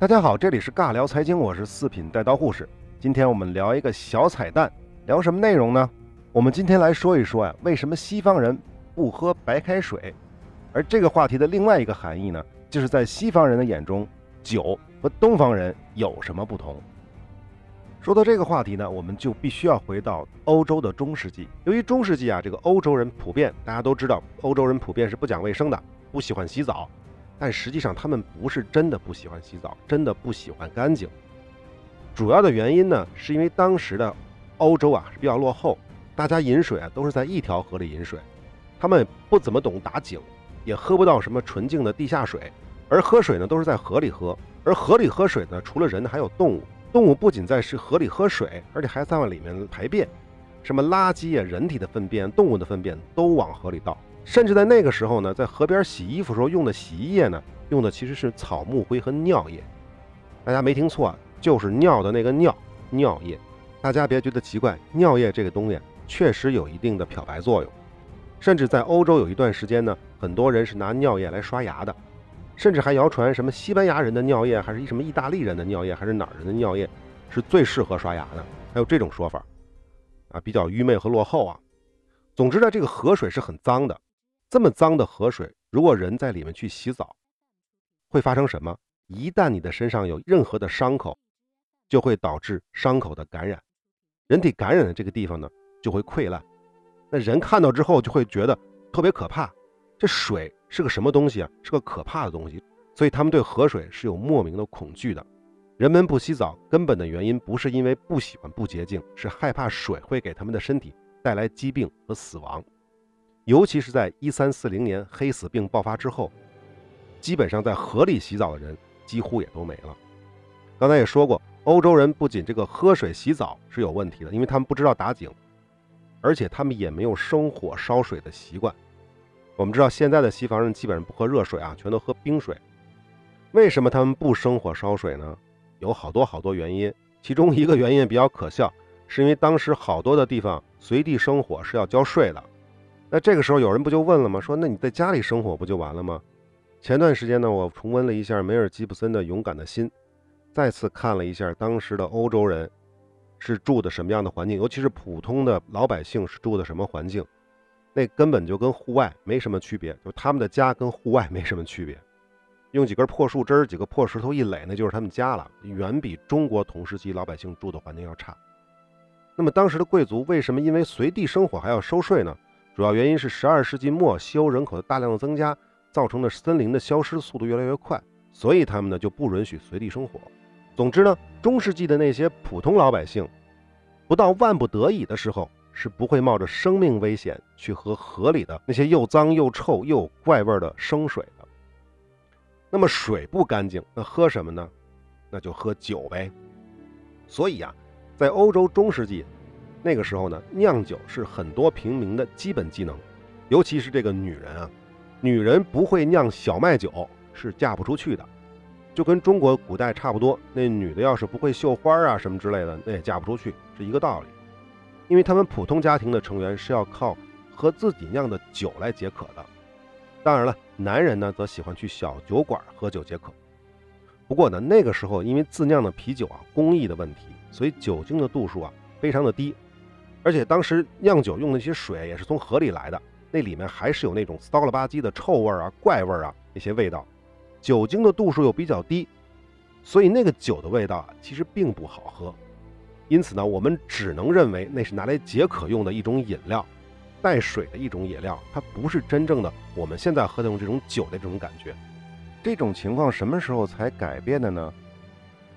大家好，这里是尬聊财经，我是四品带刀护士。今天我们聊一个小彩蛋，聊什么内容呢？我们今天来说一说呀，为什么西方人不喝白开水？而这个话题的另外一个含义呢，就是在西方人的眼中，酒和东方人有什么不同？说到这个话题呢，我们就必须要回到欧洲的中世纪。由于中世纪啊，这个欧洲人普遍，大家都知道，欧洲人普遍是不讲卫生的，不喜欢洗澡。但实际上，他们不是真的不喜欢洗澡，真的不喜欢干净。主要的原因呢，是因为当时的欧洲啊是比较落后，大家饮水啊都是在一条河里饮水，他们不怎么懂打井，也喝不到什么纯净的地下水，而喝水呢都是在河里喝。而河里喝水呢，除了人还有动物，动物不仅在是河里喝水，而且还在往里面排便，什么垃圾啊、人体的粪便、动物的粪便都往河里倒。甚至在那个时候呢，在河边洗衣服时候用的洗衣液呢，用的其实是草木灰和尿液。大家没听错，就是尿的那个尿尿液。大家别觉得奇怪，尿液这个东西确实有一定的漂白作用。甚至在欧洲有一段时间呢，很多人是拿尿液来刷牙的。甚至还谣传什么西班牙人的尿液，还是一什么意大利人的尿液，还是哪儿人的尿液是最适合刷牙的？还有这种说法啊，比较愚昧和落后啊。总之呢，这个河水是很脏的。这么脏的河水，如果人在里面去洗澡，会发生什么？一旦你的身上有任何的伤口，就会导致伤口的感染。人体感染的这个地方呢，就会溃烂。那人看到之后就会觉得特别可怕。这水是个什么东西啊？是个可怕的东西。所以他们对河水是有莫名的恐惧的。人们不洗澡，根本的原因不是因为不喜欢不洁净，是害怕水会给他们的身体带来疾病和死亡。尤其是在一三四零年黑死病爆发之后，基本上在河里洗澡的人几乎也都没了。刚才也说过，欧洲人不仅这个喝水洗澡是有问题的，因为他们不知道打井，而且他们也没有生火烧水的习惯。我们知道现在的西方人基本上不喝热水啊，全都喝冰水。为什么他们不生火烧水呢？有好多好多原因，其中一个原因比较可笑，是因为当时好多的地方随地生火是要交税的。那这个时候有人不就问了吗？说那你在家里生火不就完了吗？前段时间呢，我重温了一下梅尔吉布森的《勇敢的心》，再次看了一下当时的欧洲人是住的什么样的环境，尤其是普通的老百姓是住的什么环境，那根本就跟户外没什么区别，就他们的家跟户外没什么区别，用几根破树枝、几个破石头一垒，那就是他们家了，远比中国同时期老百姓住的环境要差。那么当时的贵族为什么因为随地生火还要收税呢？主要原因是十二世纪末西欧人口的大量的增加，造成的森林的消失速度越来越快，所以他们呢就不允许随地生火。总之呢，中世纪的那些普通老百姓，不到万不得已的时候，是不会冒着生命危险去喝河里的那些又脏又臭又怪味的生水的。那么水不干净，那喝什么呢？那就喝酒呗。所以呀，在欧洲中世纪。那个时候呢，酿酒是很多平民的基本技能，尤其是这个女人啊，女人不会酿小麦酒是嫁不出去的，就跟中国古代差不多，那女的要是不会绣花啊什么之类的，那也嫁不出去，是一个道理。因为他们普通家庭的成员是要靠喝自己酿的酒来解渴的。当然了，男人呢则喜欢去小酒馆喝酒解渴。不过呢，那个时候因为自酿的啤酒啊工艺的问题，所以酒精的度数啊非常的低。而且当时酿酒用的那些水也是从河里来的，那里面还是有那种骚了吧唧的臭味啊、怪味啊那些味道，酒精的度数又比较低，所以那个酒的味道啊其实并不好喝。因此呢，我们只能认为那是拿来解渴用的一种饮料，带水的一种饮料，它不是真正的我们现在喝的用这种酒的这种感觉。这种情况什么时候才改变的呢？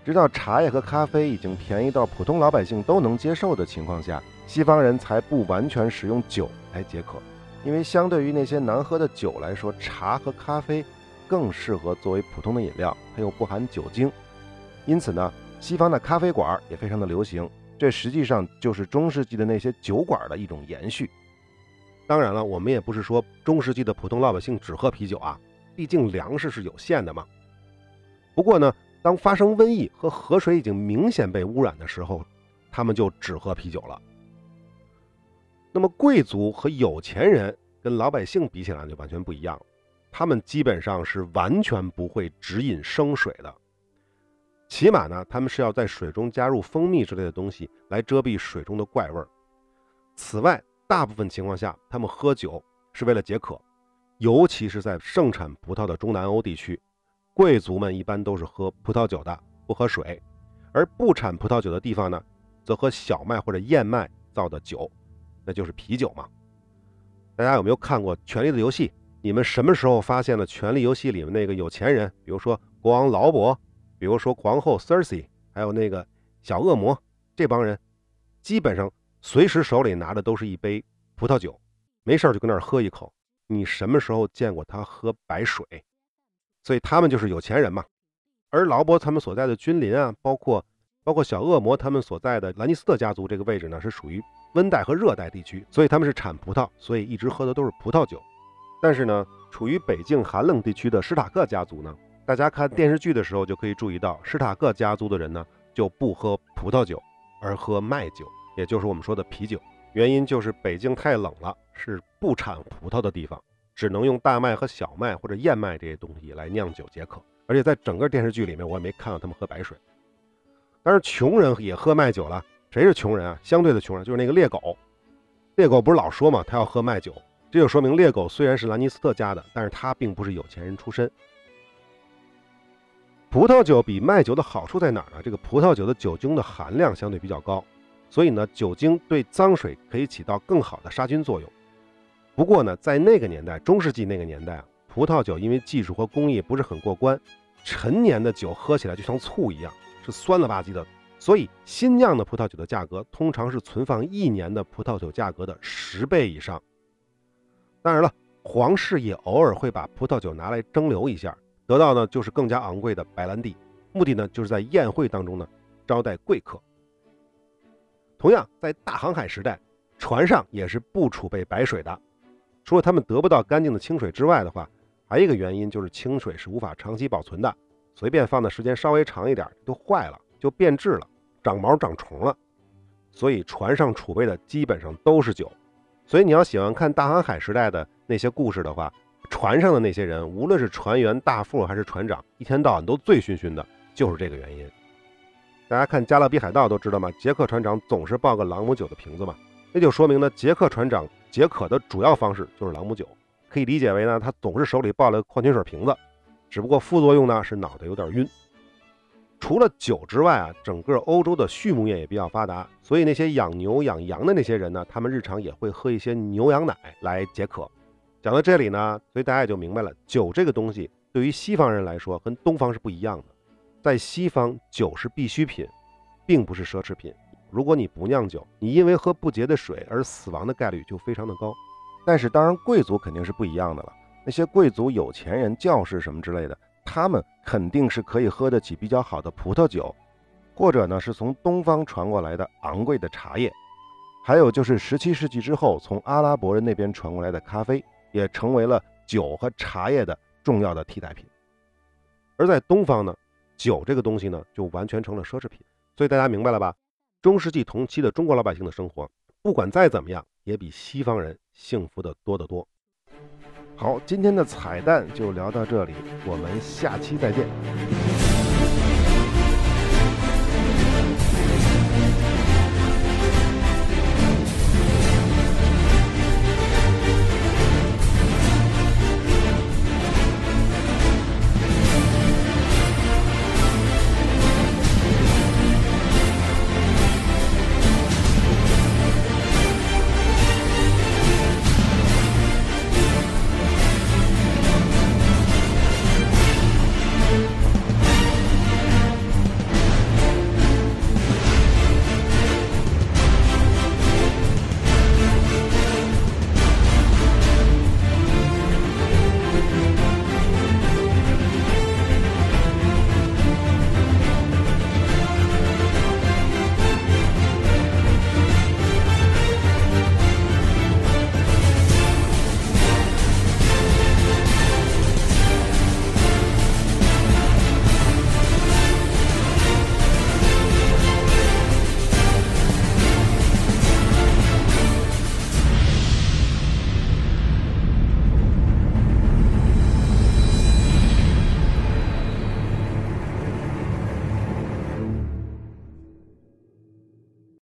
直到茶叶和咖啡已经便宜到普通老百姓都能接受的情况下。西方人才不完全使用酒来解渴，因为相对于那些难喝的酒来说，茶和咖啡更适合作为普通的饮料，它又不含酒精。因此呢，西方的咖啡馆也非常的流行。这实际上就是中世纪的那些酒馆的一种延续。当然了，我们也不是说中世纪的普通老百姓只喝啤酒啊，毕竟粮食是有限的嘛。不过呢，当发生瘟疫和河水已经明显被污染的时候，他们就只喝啤酒了。那么贵族和有钱人跟老百姓比起来就完全不一样，他们基本上是完全不会只饮生水的。起码呢，他们是要在水中加入蜂蜜之类的东西来遮蔽水中的怪味儿。此外，大部分情况下，他们喝酒是为了解渴，尤其是在盛产葡萄的中南欧地区，贵族们一般都是喝葡萄酒的，不喝水；而不产葡萄酒的地方呢，则喝小麦或者燕麦造的酒，那就是啤酒嘛。大家有没有看过《权力的游戏》？你们什么时候发现了《权力游戏》里面那个有钱人，比如说国王劳勃，比如说皇后 Cersei，还有那个小恶魔，这帮人基本上随时手里拿的都是一杯葡萄酒，没事就跟那儿喝一口。你什么时候见过他喝白水？所以他们就是有钱人嘛。而劳勃他们所在的君临啊，包括包括小恶魔他们所在的兰尼斯特家族这个位置呢，是属于温带和热带地区，所以他们是产葡萄，所以一直喝的都是葡萄酒。但是呢，处于北境寒冷地区的史塔克家族呢，大家看电视剧的时候就可以注意到，史塔克家族的人呢就不喝葡萄酒，而喝麦酒，也就是我们说的啤酒。原因就是北境太冷了，是不产葡萄的地方，只能用大麦和小麦或者燕麦这些东西来酿酒解渴。而且在整个电视剧里面，我也没看到他们喝白水。但是穷人也喝麦酒了，谁是穷人啊？相对的穷人就是那个猎狗。猎狗不是老说嘛，他要喝麦酒。这就说明猎狗虽然是兰尼斯特家的，但是他并不是有钱人出身。葡萄酒比麦酒的好处在哪儿呢？这个葡萄酒的酒精的含量相对比较高，所以呢，酒精对脏水可以起到更好的杀菌作用。不过呢，在那个年代，中世纪那个年代啊，葡萄酒因为技术和工艺不是很过关，陈年的酒喝起来就像醋一样，是酸了吧唧的，所以新酿的葡萄酒的价格通常是存放一年的葡萄酒价格的十倍以上。当然了，皇室也偶尔会把葡萄酒拿来蒸馏一下，得到呢就是更加昂贵的白兰地，目的呢就是在宴会当中呢招待贵客。同样，在大航海时代，船上也是不储备白水的，除了他们得不到干净的清水之外的话，还有一个原因就是清水是无法长期保存的，随便放的时间稍微长一点就坏了，就变质了，长毛长虫了，所以船上储备的基本上都是酒。所以你要喜欢看大航海时代的那些故事的话，船上的那些人，无论是船员、大副还是船长，一天到晚都醉醺醺的，就是这个原因。大家看《加勒比海盗》都知道吗？杰克船长总是抱个朗姆酒的瓶子嘛，那就说明呢，杰克船长解渴的主要方式就是朗姆酒，可以理解为呢，他总是手里抱了矿泉水瓶子，只不过副作用呢是脑袋有点晕。除了酒之外啊，整个欧洲的畜牧业也比较发达，所以那些养牛养羊的那些人呢，他们日常也会喝一些牛羊奶来解渴。讲到这里呢，所以大家也就明白了，酒这个东西对于西方人来说跟东方是不一样的。在西方，酒是必需品，并不是奢侈品。如果你不酿酒，你因为喝不洁的水而死亡的概率就非常的高。但是当然，贵族肯定是不一样的了，那些贵族、有钱人、教士什么之类的。他们肯定是可以喝得起比较好的葡萄酒，或者呢是从东方传过来的昂贵的茶叶，还有就是十七世纪之后从阿拉伯人那边传过来的咖啡，也成为了酒和茶叶的重要的替代品。而在东方呢，酒这个东西呢就完全成了奢侈品。所以大家明白了吧？中世纪同期的中国老百姓的生活，不管再怎么样，也比西方人幸福的多得多。好，今天的彩蛋就聊到这里，我们下期再见。